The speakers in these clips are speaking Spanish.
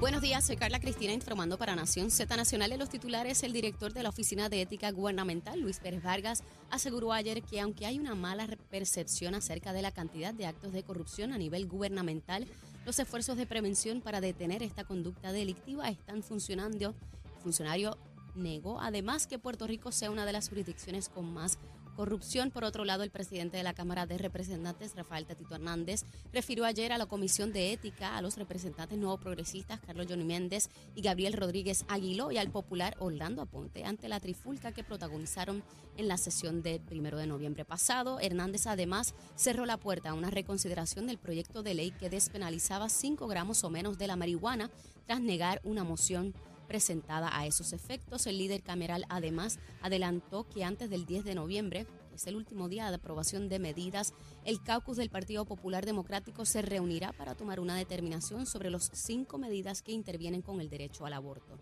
Buenos días, soy Carla Cristina informando para Nación Z Nacional. En los titulares, el director de la Oficina de Ética Gubernamental, Luis Pérez Vargas, aseguró ayer que aunque hay una mala percepción acerca de la cantidad de actos de corrupción a nivel gubernamental, los esfuerzos de prevención para detener esta conducta delictiva están funcionando. El funcionario negó además que Puerto Rico sea una de las jurisdicciones con más corrupción. Por otro lado, el presidente de la Cámara de Representantes, Rafael Tatito Hernández, refirió ayer a la Comisión de Ética a los representantes nuevos progresistas Carlos Johnny Méndez y Gabriel Rodríguez Aguiló y al popular Orlando Aponte ante la trifulca que protagonizaron en la sesión de primero de noviembre pasado. Hernández además cerró la puerta a una reconsideración del proyecto de ley que despenalizaba 5 gramos o menos de la marihuana tras negar una moción presentada a esos efectos. El líder cameral además adelantó que antes del 10 de noviembre, es el último día de aprobación de medidas, el caucus del Partido Popular Democrático se reunirá para tomar una determinación sobre las cinco medidas que intervienen con el derecho al aborto.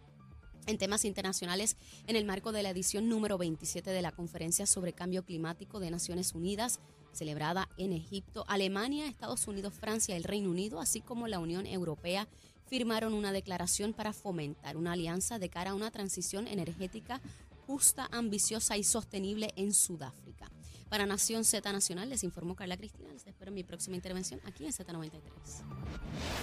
En temas internacionales, en el marco de la edición número 27 de la Conferencia sobre Cambio Climático de Naciones Unidas, celebrada en Egipto, Alemania, Estados Unidos, Francia, el Reino Unido, así como la Unión Europea, firmaron una declaración para fomentar una alianza de cara a una transición energética justa, ambiciosa y sostenible en Sudáfrica. Para Nación Z Nacional les informó Carla Cristina. Les espero en mi próxima intervención aquí en Z93.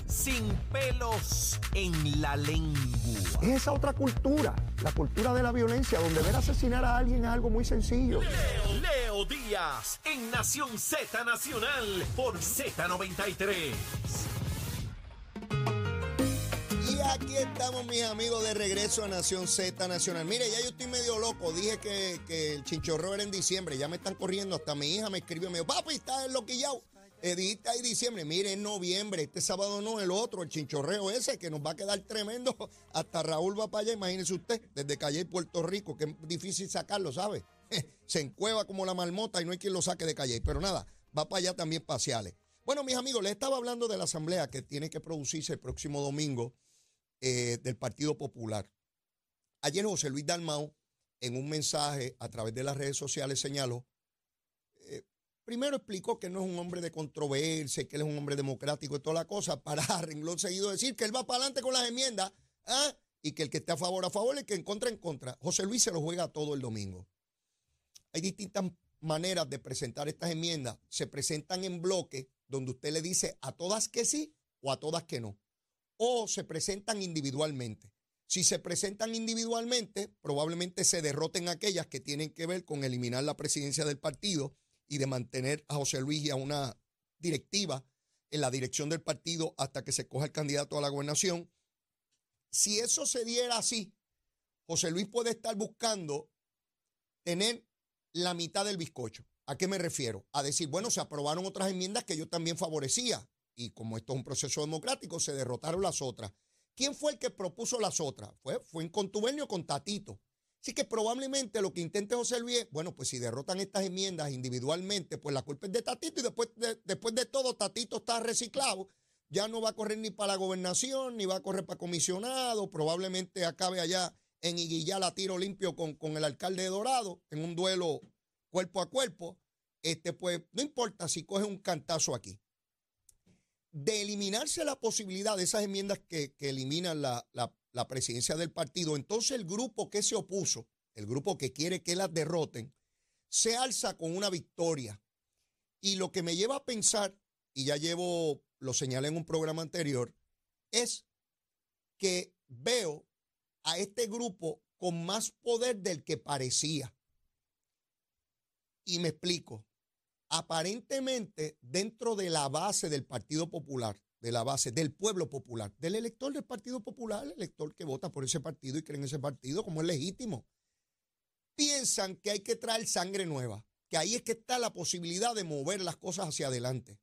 Sin pelos en la lengua. Es esa otra cultura, la cultura de la violencia, donde ver asesinar a alguien es algo muy sencillo. Leo, Leo Díaz en Nación Z Nacional por Z93. Aquí estamos, mis amigos, de regreso a Nación Z Nacional. Mire, ya yo estoy medio loco. Dije que, el chinchorro era en diciembre. Ya me están corriendo. Hasta mi hija me escribió. Me dijo, papi, está enloquillado. Eh, dijiste ahí diciembre. Mire, en noviembre. Este sábado no, el otro. El chinchorreo ese que nos va a quedar tremendo. Hasta Raúl va para allá. Imagínese usted. Desde Calle, Puerto Rico. Que es difícil sacarlo, ¿sabe? Se encueva como la marmota y no hay quien lo saque de Calle. Pero nada, va para allá también paseales. Bueno, mis amigos, les estaba hablando de la asamblea que tiene que producirse el próximo domingo eh, del Partido Popular. Ayer José Luis Dalmau, en un mensaje a través de las redes sociales, señaló, eh, primero explicó que no es un hombre de controversia, que él es un hombre democrático y toda la cosa, para renglón seguido decir que él va para adelante con las enmiendas ¿ah? y que el que esté a favor, a favor, el que en contra, en contra. José Luis se lo juega todo el domingo. Hay distintas maneras de presentar estas enmiendas. Se presentan en bloque donde usted le dice a todas que sí o a todas que no o se presentan individualmente. Si se presentan individualmente, probablemente se derroten aquellas que tienen que ver con eliminar la presidencia del partido y de mantener a José Luis y a una directiva en la dirección del partido hasta que se coja el candidato a la gobernación. Si eso se diera así, José Luis puede estar buscando tener la mitad del bizcocho. ¿A qué me refiero? A decir, bueno, se aprobaron otras enmiendas que yo también favorecía y como esto es un proceso democrático, se derrotaron las otras. ¿Quién fue el que propuso las otras? Fue, fue en contubernio con Tatito. Así que probablemente lo que intente José Luis bueno, pues si derrotan estas enmiendas individualmente, pues la culpa es de Tatito y después de, después de todo Tatito está reciclado. Ya no va a correr ni para la gobernación, ni va a correr para comisionado. Probablemente acabe allá en Iguillal a tiro limpio con, con el alcalde de Dorado en un duelo cuerpo a cuerpo. Este, pues no importa si coge un cantazo aquí de eliminarse la posibilidad de esas enmiendas que, eliminan la, la, presidencia del partido, entonces el grupo que se opuso, el grupo que quiere que las derroten, se alza con una victoria. Y lo que me lleva a pensar, y ya llevo, lo señalé en un programa anterior, es que veo a este grupo con más poder del que parecía. Y me explico aparentemente dentro de la base del Partido Popular, de la base del pueblo popular, del elector del Partido Popular, el elector que vota por ese partido y cree en ese partido como es legítimo, piensan que hay que traer sangre nueva, que ahí es que está la posibilidad de mover las cosas hacia adelante.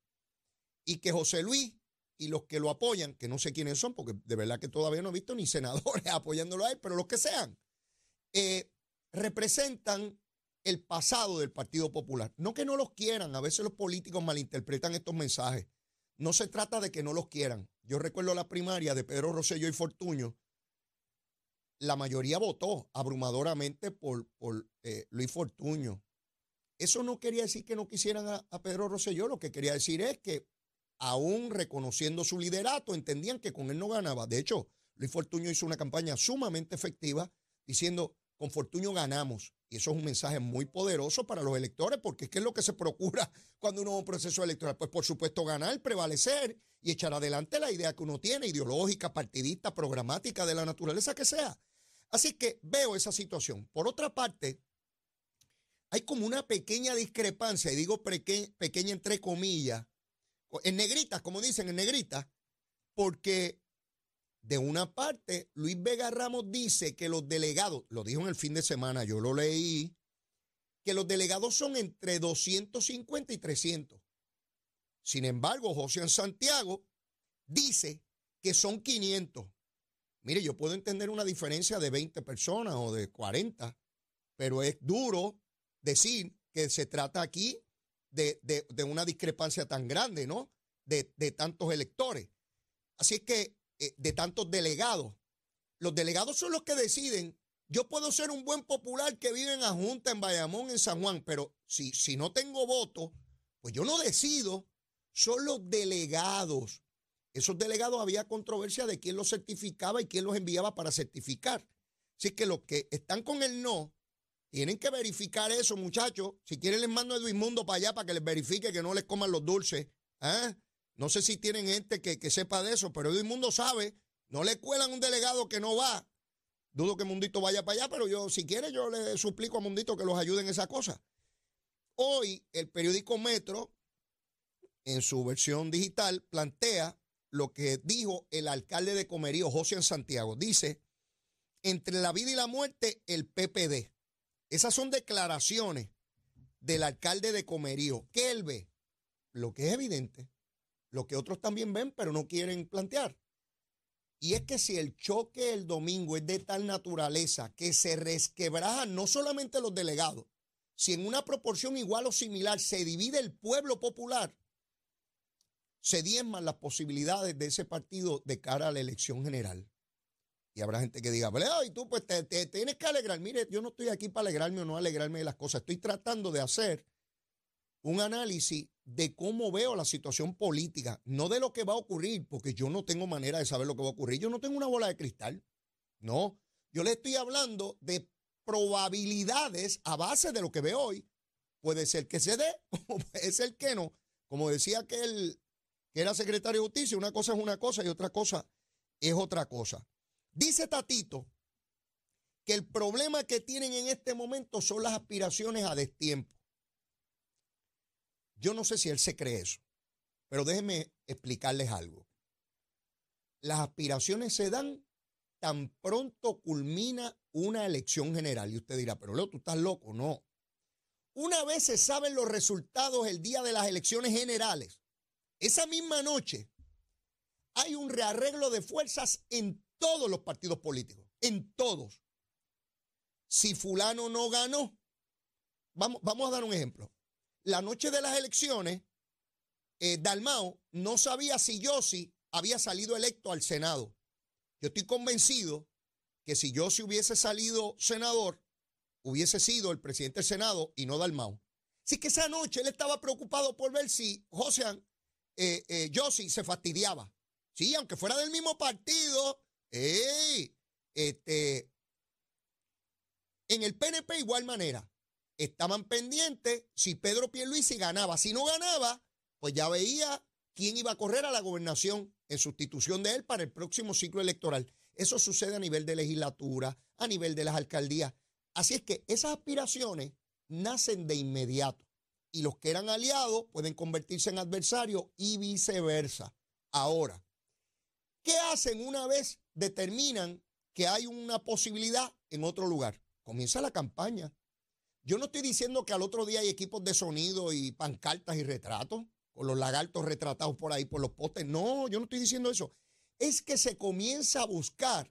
Y que José Luis y los que lo apoyan, que no sé quiénes son, porque de verdad que todavía no he visto ni senadores apoyándolo a él, pero los que sean, eh, representan el pasado del Partido Popular. No que no los quieran, a veces los políticos malinterpretan estos mensajes. No se trata de que no los quieran. Yo recuerdo la primaria de Pedro Rosselló y Fortuño. La mayoría votó abrumadoramente por, por eh, Luis Fortuño. Eso no quería decir que no quisieran a, Pedro Rosselló, lo que quería decir es que aún reconociendo su liderato, entendían que con él no ganaba. De hecho, Luis Fortuño hizo una campaña sumamente efectiva diciendo, con Fortuño ganamos. Y eso es un mensaje muy poderoso para los electores, porque ¿qué es lo que se procura cuando uno va a un proceso electoral? Pues por supuesto ganar, prevalecer y echar adelante la idea que uno tiene, ideológica, partidista, programática, de la naturaleza que sea. Así que veo esa situación. Por otra parte, hay como una pequeña discrepancia, y digo pequeña entre comillas, en negritas, como dicen, en negritas, porque de una parte, Luis Vega Ramos dice que los delegados, lo dijo en el fin de semana, yo lo leí, que los delegados son entre 250 y 300. Sin embargo, José Santiago dice que son 500. Mire, yo puedo entender una diferencia de 20 personas o de 40, pero es duro decir que se trata aquí de, una discrepancia tan grande, ¿no? De, de tantos electores. Así es que eh, de tantos delegados. Los delegados son los que deciden. Yo puedo ser un buen popular que vive en Ajunta, en Bayamón, en San Juan, pero si, si no tengo voto, pues yo no decido. Son los delegados. Esos delegados había controversia de quién los certificaba y quién los enviaba para certificar. Así que los que están con el no tienen que verificar eso, muchachos. Si quieren, les mando a Edwin Mundo para allá para que les verifique que no les coman los dulces. ¿eh? No sé si tienen gente que, sepa de eso, pero el mundo sabe. No le cuelan un delegado que no va. Dudo que Mundito vaya para allá, pero yo, si quiere, yo le suplico a Mundito que los ayude en esa cosa. Hoy, el periódico Metro, en su versión digital, plantea lo que dijo el alcalde de Comerío, José Santiago. Dice, entre la vida y la muerte, el PPD. Esas son declaraciones del alcalde de Comerío. ¿Qué él ve? Lo que es evidente, lo que otros también ven, pero no quieren plantear. Y es que si el choque el domingo es de tal naturaleza que se resquebrajan no solamente los delegados, si en una proporción igual o similar se divide el pueblo popular, se diezman las posibilidades de ese partido de cara a la elección general. Y habrá gente que diga, y tú pues te, te, tienes que alegrar. Mire, yo no estoy aquí para alegrarme o no alegrarme de las cosas. Estoy tratando de hacer un análisis de cómo veo la situación política, no de lo que va a ocurrir, porque yo no tengo manera de saber lo que va a ocurrir. Yo no tengo una bola de cristal. No, yo le estoy hablando de probabilidades a base de lo que veo hoy. Puede ser que se dé, o puede ser que no. Como decía aquel que era secretario de justicia, una cosa es una cosa y otra cosa es otra cosa. Dice Tatito que el problema que tienen en este momento son las aspiraciones a destiempo. Yo no sé si él se cree eso, pero déjenme explicarles algo. Las aspiraciones se dan tan pronto culmina una elección general. Y usted dirá, pero Leo, tú estás loco. No. Una vez se saben los resultados el día de las elecciones generales, esa misma noche hay un rearreglo de fuerzas en todos los partidos políticos, en todos. Si fulano no ganó, vamos, vamos a dar un ejemplo la noche de las elecciones, eh, Dalmao no sabía si Yossi había salido electo al Senado. Yo estoy convencido que si Yossi hubiese salido senador, hubiese sido el presidente del Senado y no Dalmao. Así que esa noche él estaba preocupado por ver si José eh, eh se fastidiaba. Sí, aunque fuera del mismo partido, este, en el PNP igual manera estaban pendientes si Pedro Pierluisi ganaba. Si no ganaba, pues ya veía quién iba a correr a la gobernación en sustitución de él para el próximo ciclo electoral. Eso sucede a nivel de legislatura, a nivel de las alcaldías. Así es que esas aspiraciones nacen de inmediato y los que eran aliados pueden convertirse en adversarios y viceversa. Ahora, ¿qué hacen una vez determinan que hay una posibilidad en otro lugar? Comienza la campaña. Yo no estoy diciendo que al otro día hay equipos de sonido y pancartas y retratos, con los lagartos retratados por ahí, por los postes. No, yo no estoy diciendo eso. Es que se comienza a buscar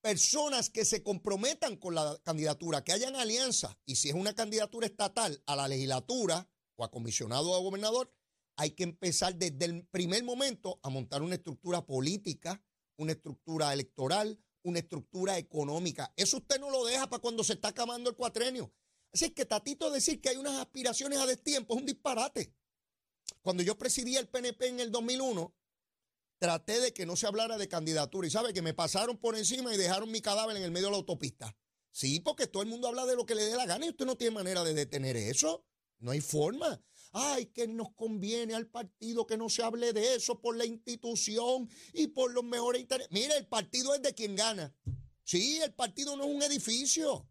personas que se comprometan con la candidatura, que hayan alianza. Y si es una candidatura estatal a la legislatura o a comisionado o a gobernador, hay que empezar desde el primer momento a montar una estructura política, una estructura electoral, una estructura económica. Eso usted no lo deja para cuando se está acabando el cuatrenio. Así que Tatito decir que hay unas aspiraciones a destiempo es un disparate. Cuando yo presidía el PNP en el 2001, traté de que no se hablara de candidatura. Y sabe que me pasaron por encima y dejaron mi cadáver en el medio de la autopista. Sí, porque todo el mundo habla de lo que le dé la gana y usted no tiene manera de detener eso. No hay forma. Ay, que nos conviene al partido que no se hable de eso por la institución y por los mejores intereses. Mire, el partido es de quien gana. Sí, el partido no es un edificio.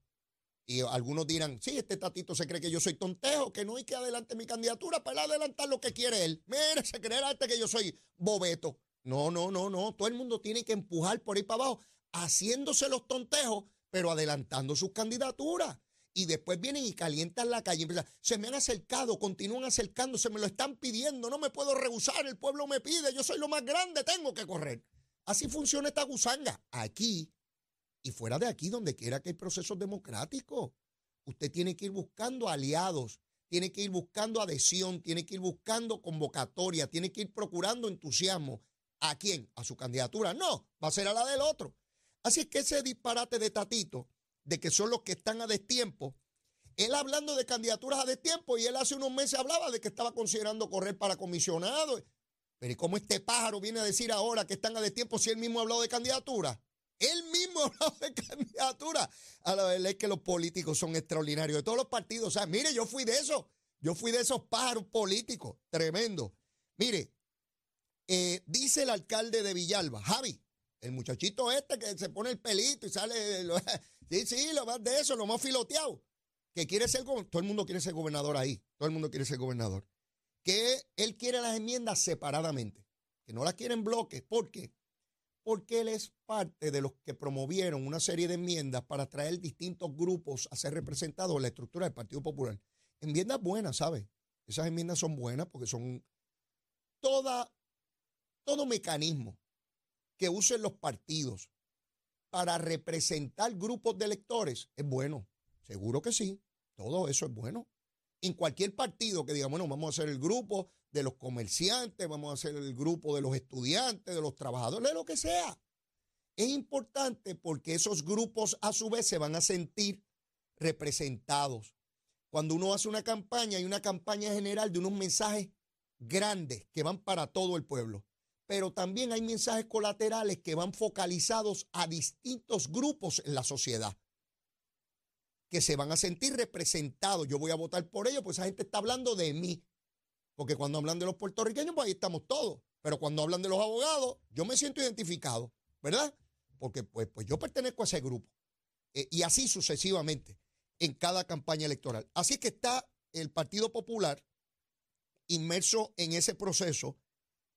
Y algunos dirán, sí, este tatito se cree que yo soy tontejo, que no hay que adelante mi candidatura para adelantar lo que quiere él. Mire, se cree este que yo soy bobeto. No, no, no, no. Todo el mundo tiene que empujar por ahí para abajo, haciéndose los tontejos, pero adelantando sus candidaturas. Y después vienen y calientan la calle. Se me han acercado, continúan acercándose, me lo están pidiendo, no me puedo rehusar, el pueblo me pide, yo soy lo más grande, tengo que correr. Así funciona esta gusanga. Aquí y fuera de aquí, donde quiera que hay procesos democráticos. Usted tiene que ir buscando aliados, tiene que ir buscando adhesión, tiene que ir buscando convocatoria, tiene que ir procurando entusiasmo. ¿A quién? A su candidatura. No, va a ser a la del otro. Así es que ese disparate de Tatito, de que son los que están a destiempo, él hablando de candidaturas a destiempo y él hace unos meses hablaba de que estaba considerando correr para comisionado. Pero ¿y cómo este pájaro viene a decir ahora que están a destiempo si él mismo ha hablado de candidatura? Él mismo ha hablado de candidatura. A la verdad es que los políticos son extraordinarios. De todos los partidos. O sea, mire, yo fui de eso. Yo fui de esos pájaros políticos. Tremendo. Mire, eh, dice el alcalde de Villalba, Javi, el muchachito este que se pone el pelito y sale. sí, sí, lo más de eso, lo más filoteado. Que quiere ser Todo el mundo quiere ser gobernador ahí. Todo el mundo quiere ser gobernador. Que él quiere las enmiendas separadamente. Que no las quiere en bloques. ¿Por qué? Porque él es parte de los que promovieron una serie de enmiendas para traer distintos grupos a ser representados en la estructura del Partido Popular. Enmiendas buenas, ¿sabe? Esas enmiendas son buenas porque son toda todo mecanismo que usen los partidos para representar grupos de electores es bueno. Seguro que sí. Todo eso es bueno. En cualquier partido que diga, bueno, vamos a hacer el grupo de los comerciantes, vamos a hacer el grupo de los estudiantes, de los trabajadores, de lo que sea. Es importante porque esos grupos a su vez se van a sentir representados. Cuando uno hace una campaña, hay una campaña general de unos mensajes grandes que van para todo el pueblo pero también hay mensajes colaterales que van focalizados a distintos grupos en la sociedad que se van a sentir representados. Yo voy a votar por ellos, pues esa gente está hablando de mí. Porque cuando hablan de los puertorriqueños, pues ahí estamos todos. Pero cuando hablan de los abogados, yo me siento identificado, ¿verdad? Porque pues, pues yo pertenezco a ese grupo. Eh, y así sucesivamente en cada campaña electoral. Así que está el Partido Popular inmerso en ese proceso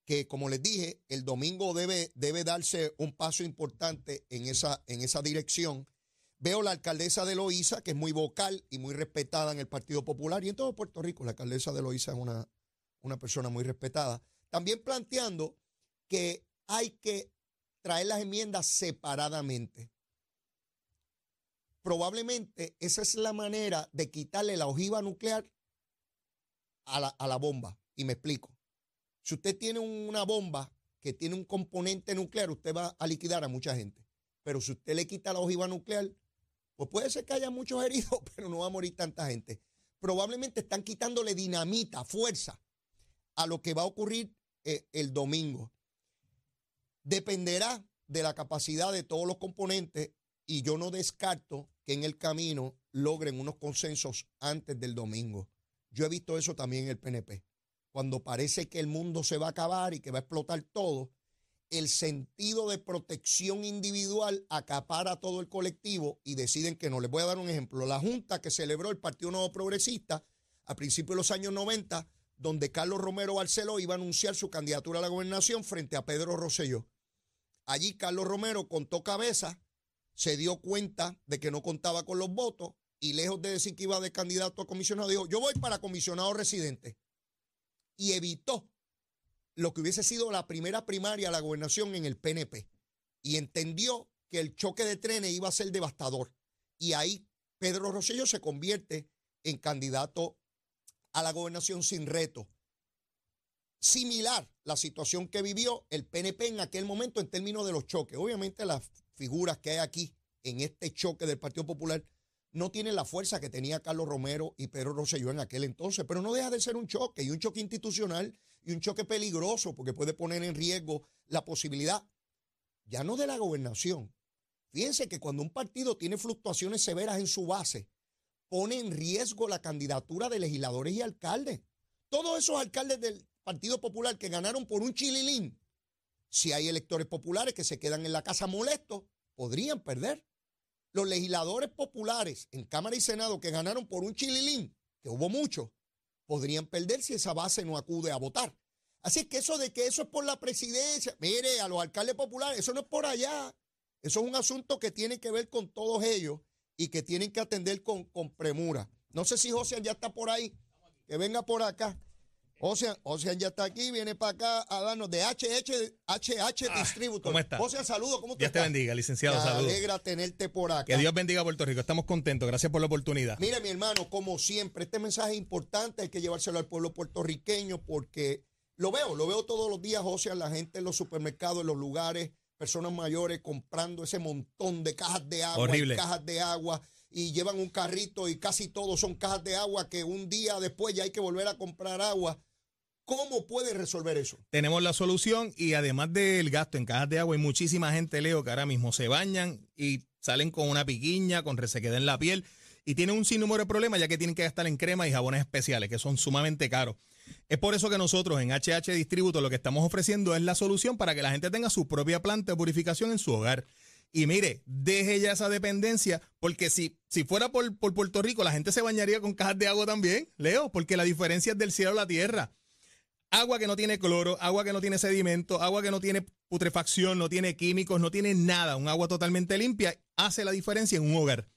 que como les dije, el domingo debe, debe darse un paso importante en esa, en esa dirección. Veo la alcaldesa de Loíza, que es muy vocal y muy respetada en el Partido Popular y en todo Puerto Rico. La alcaldesa de Loíza es una, una persona muy respetada. También planteando que hay que traer las enmiendas separadamente. Probablemente esa es la manera de quitarle la ojiva nuclear a la, a la bomba. Y me explico. Si usted tiene una bomba que tiene un componente nuclear, usted va a liquidar a mucha gente. Pero si usted le quita la ojiva nuclear, pues puede ser que haya muchos heridos, pero no va a morir tanta gente. Probablemente están quitándole dinamita, fuerza a lo que va a ocurrir eh, el domingo. Dependerá de la capacidad de todos los componentes y yo no descarto que en el camino logren unos consensos antes del domingo. Yo he visto eso también en el PNP cuando parece que el mundo se va a acabar y que va a explotar todo, el sentido de protección individual acapara a todo el colectivo y deciden que no. Les voy a dar un ejemplo. La junta que celebró el Partido Nuevo Progresista a principios de los años 90, donde Carlos Romero Barceló iba a anunciar su candidatura a la gobernación frente a Pedro Rosselló. Allí Carlos Romero contó cabeza, se dio cuenta de que no contaba con los votos y lejos de decir que iba de candidato a comisionado, dijo, yo voy para comisionado residente y evitó lo que hubiese sido la primera primaria a la gobernación en el PNP. Y entendió que el choque de trenes iba a ser devastador. Y ahí Pedro Rosselló se convierte en candidato a la gobernación sin reto. Similar la situación que vivió el PNP en aquel momento en términos de los choques. Obviamente las figuras que hay aquí en este choque del Partido Popular no tiene la fuerza que tenía Carlos Romero y Pedro Rosselló en aquel entonces, pero no deja de ser un choque y un choque institucional y un choque peligroso porque puede poner en riesgo la posibilidad, ya no de la gobernación. Fíjense que cuando un partido tiene fluctuaciones severas en su base, pone en riesgo la candidatura de legisladores y alcaldes. Todos esos alcaldes del Partido Popular que ganaron por un chililín, si hay electores populares que se quedan en la casa molestos, podrían perder. Los legisladores populares en Cámara y Senado que ganaron por un chililín, que hubo muchos, podrían perder si esa base no acude a votar. Así que eso de que eso es por la presidencia, mire, a los alcaldes populares, eso no es por allá. Eso es un asunto que tiene que ver con todos ellos y que tienen que atender con, con premura. No sé si José ya está por ahí, que venga por acá. Ocean, Ocean ya está aquí, viene para acá a darnos de HH, HH Ah, Distributor. ¿cómo está? Ocean, saludos, ¿cómo tú Dios te estás? bendiga, licenciado. Me Saludos. alegra tenerte por acá. Que Dios bendiga a Puerto Rico. Estamos contentos. Gracias por la oportunidad. Mire, mi hermano, como siempre, este mensaje es importante, hay que llevárselo al pueblo puertorriqueño porque lo veo, lo veo todos los días, a la gente en los supermercados, en los lugares, personas mayores comprando ese montón de cajas de agua, Horrible. cajas de agua, y llevan un carrito y casi todos son cajas de agua que un día después ya hay que volver a comprar agua. ¿Cómo puede resolver eso? Tenemos la solución y además del gasto en cajas de agua, hay muchísima gente, Leo, que ahora mismo se bañan y salen con una piquiña, con resequedad en la piel y tienen un sinnúmero de problemas ya que tienen que gastar en crema y jabones especiales que son sumamente caros. Es por eso que nosotros en HH Distributo lo que estamos ofreciendo es la solución para que la gente tenga su propia planta de purificación en su hogar. Y mire, deje ya esa dependencia, porque si, si fuera por, por Puerto Rico, la gente se bañaría con cajas de agua también, Leo, porque la diferencia es del cielo a la tierra. Agua que no tiene cloro, agua que no tiene sedimento, agua que no tiene putrefacción, no tiene químicos, no tiene nada. Un agua totalmente limpia hace la diferencia en un hogar.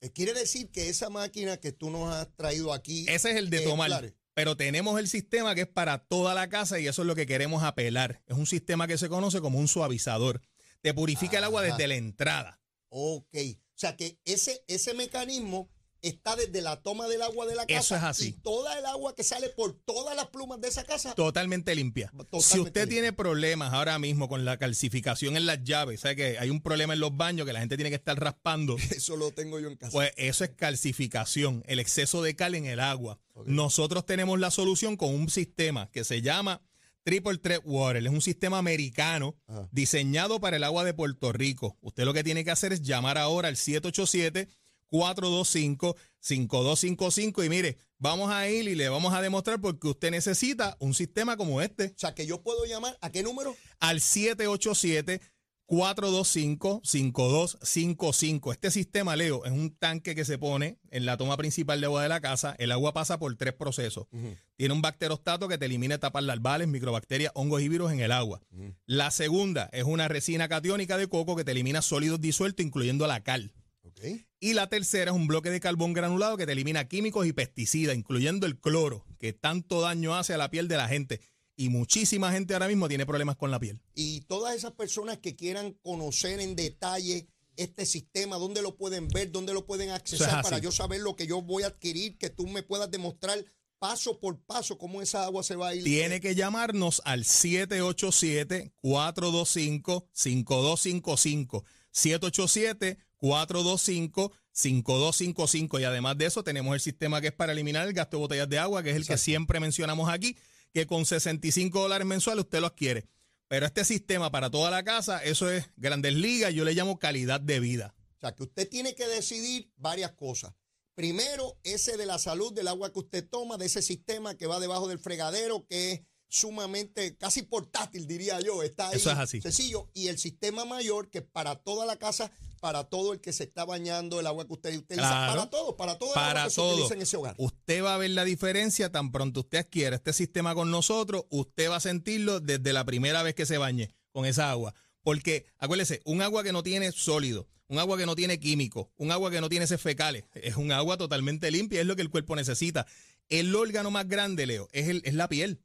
Eh, Quiere decir que esa máquina que tú nos has traído aquí. Ese es el de tomar. claro, Pero tenemos el sistema que es para toda la casa y eso es lo que queremos apelar. Es un sistema que se conoce como un suavizador. Te purifica el agua desde la entrada. Ok. O sea que ese, ese mecanismo está desde la toma del agua de la casa. Eso es así. Y toda el agua que sale por todas las plumas de esa casa. Totalmente limpia. Totalmente si usted limpia. tiene problemas ahora mismo con la calcificación en las llaves, sabe que hay un problema en los baños que la gente tiene que estar raspando. Eso lo tengo yo en casa. Pues eso es calcificación, el exceso de cal en el agua. Nosotros tenemos la solución con un sistema que se llama Triple Threat Water. Es un sistema americano Ajá. diseñado para el agua de Puerto Rico. Usted lo que tiene que hacer es llamar ahora al 787-425-5255 y mire, vamos a ir y le vamos a demostrar porque usted necesita un sistema como este o sea que yo puedo llamar a qué número? al 787-425-5255. Este sistema, Leo, es un tanque que se pone en la toma principal de agua de la casa. El agua pasa por tres procesos. Tiene un bacterostato que te elimina etapas larvales, microbacterias, hongos y virus en el agua. La segunda es una resina catiónica de coco que te elimina sólidos disueltos, incluyendo la cal. Y la tercera es un bloque de carbón granulado que te elimina químicos y pesticidas, incluyendo el cloro, que tanto daño hace a la piel de la gente. Y muchísima gente ahora mismo tiene problemas con la piel. Y todas esas personas que quieran conocer en detalle este sistema, dónde lo pueden ver, dónde lo pueden accesar para yo saber lo que yo voy a adquirir, que tú me puedas demostrar paso por paso cómo esa agua se va a ir. Tiene que llamarnos al 787-425-5255. 787-425-5255. Y además de eso, tenemos el sistema que es para eliminar el gasto de botellas de agua, que es el que siempre mencionamos aquí, que con 65 dólares mensuales usted lo adquiere. Pero este sistema para toda la casa, eso es grandes ligas, yo le llamo calidad de vida. O sea, que usted tiene que decidir varias cosas. Primero, ese de la salud del agua que usted toma, de ese sistema que va debajo del fregadero, que es sumamente, casi portátil, diría yo. Está ahí Eso es así. sencillo. Y el sistema mayor, que para toda la casa, para todo el que se está bañando, el agua que usted utiliza, Claro. para todo, para todo el agua que se utiliza en ese hogar. Usted va a ver la diferencia tan pronto usted adquiera este sistema con nosotros, usted va a sentirlo desde la primera vez que se bañe con esa agua. Porque, acuérdese, un agua que no tiene sólido, un agua que no tiene químico, un agua que no tiene heces fecales, es un agua totalmente limpia, es lo que el cuerpo necesita. El órgano más grande, Leo, es, el, es la piel.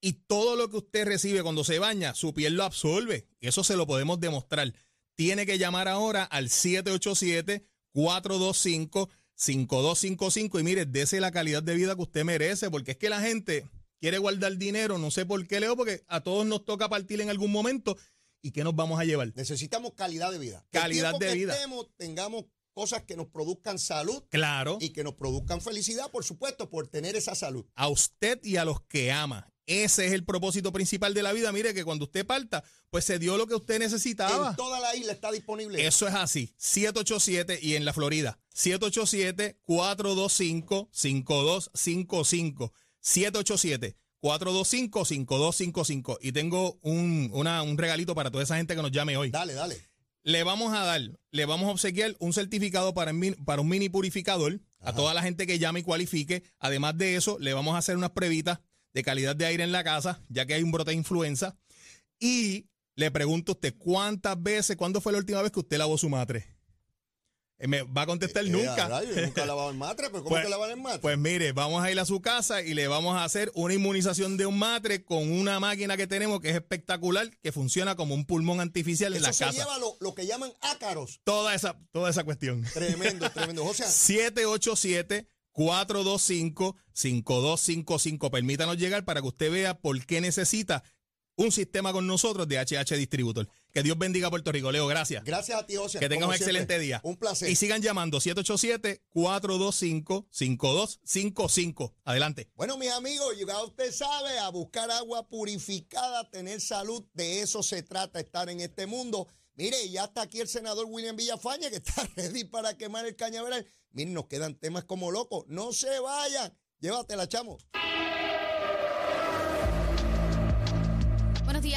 Y todo lo que usted recibe cuando se baña, su piel lo absorbe. Eso se lo podemos demostrar. Tiene que llamar ahora al 787-425-5255 y mire, dese la calidad de vida que usted merece, porque es que la gente quiere guardar dinero, no sé por qué, Leo, porque a todos nos toca partir en algún momento. ¿Y qué nos vamos a llevar? Necesitamos calidad de vida. El Calidad de que vida. estemos, tengamos cosas que nos produzcan salud Claro. y que nos produzcan felicidad, por supuesto, por tener esa salud. a usted y a los que ama. Ese es el propósito principal de la vida. Mire que cuando usted parta, pues se dio lo que usted necesitaba. En toda la isla está disponible. Eso es así. 787 y en la Florida. 787-425-5255. 787-425-5255. Y tengo un, una- un regalito para toda esa gente que nos llame hoy. Dale, dale. Le vamos a dar, le vamos a obsequiar un certificado para, para un mini purificador a toda la gente que llame y cualifique. Además de eso, le vamos a hacer unas pruebitas de calidad de aire en la casa, ya que hay un brote de influenza. Y le pregunto a usted, ¿cuántas veces, cuándo fue la última vez que usted lavó su matre? Eh, Me va a contestar Eh, nunca. a rayos, yo nunca he lavado el matre, pero ¿cómo Pues- que lavar el matre? Pues mire, vamos a ir a su casa y le vamos a hacer una inmunización de un matre con una máquina que tenemos que es espectacular, que funciona como un pulmón artificial en la se casa. lleva lo, lo que llaman ácaros. Toda esa, toda esa cuestión. Tremendo, tremendo. O sea, 787-425-5255. Permítanos llegar para que usted vea por qué necesita un sistema con nosotros de HH Distributor. Que Dios bendiga a Puerto Rico. Leo, gracias. gracias a ti, José. Que tengas un excelente día. Un placer. Y sigan llamando 787-425-5255. Adelante. Bueno, mis amigos, ya usted sabe, a buscar agua purificada, tener salud, de eso se trata, estar en este mundo. Mire, ya está aquí el senador William Villafaña, que está ready para quemar el cañaveral. Miren, nos quedan temas como locos. No se vayan. Llévatela, chamo.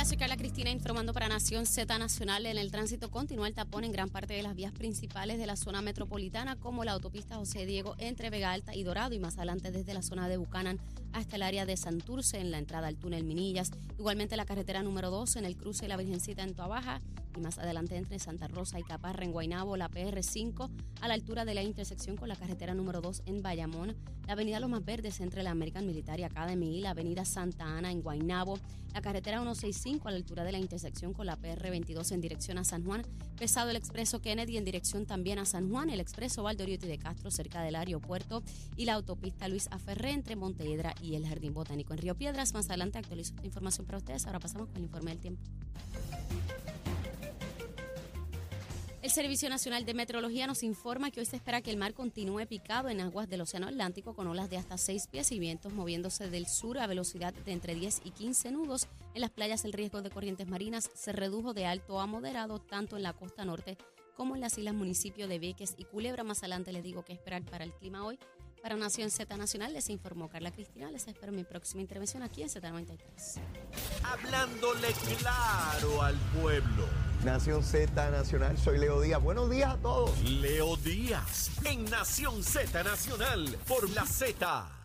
Soy Carla Cristina informando para Nación Z Nacional. En el tránsito continúa el tapón en gran parte de las vías principales de la zona metropolitana, como la autopista José Diego entre Vega Alta y Dorado, y más adelante desde la zona de Bucanan hasta el área de Santurce, en la entrada al túnel Minillas. Igualmente la carretera número 2 en el cruce de la Virgencita en Toabaja, y más adelante entre Santa Rosa y Caparra en Guaynabo, la PR5 a la altura de la intersección con la carretera número 2 en Bayamón, la avenida Los Más Verdes entre la American Military Academy y la avenida Santa Ana en Guaynabo, la carretera 165 a la altura de la intersección con la PR22 en dirección a San Juan, pesado el expreso Kennedy en dirección también a San Juan, el expreso Valdoriotti de Castro cerca del aeropuerto. Y la autopista Luis Aferré entre Montehiedra y el Jardín Botánico en Río Piedras. Más adelante actualizo esta información para ustedes. Ahora pasamos con el informe del tiempo. El Servicio Nacional de Meteorología nos informa que hoy se espera que el mar continúe picado en aguas del Océano Atlántico con olas de hasta 6 pies y vientos moviéndose del sur a velocidad de entre 10 y 15 nudos. En las playas el riesgo de corrientes marinas se redujo de alto a moderado tanto en la costa norte como en las islas municipios de Vieques y Culebra. Más adelante les digo qué esperar para el clima hoy. Para Nación Z Nacional les informó Carla Cristina. Les espero en mi próxima intervención aquí en Z93. Hablándole claro al pueblo. Nación Z Nacional, soy Leo Díaz. Buenos días a todos. Leo Díaz en Nación Z Nacional por la Z.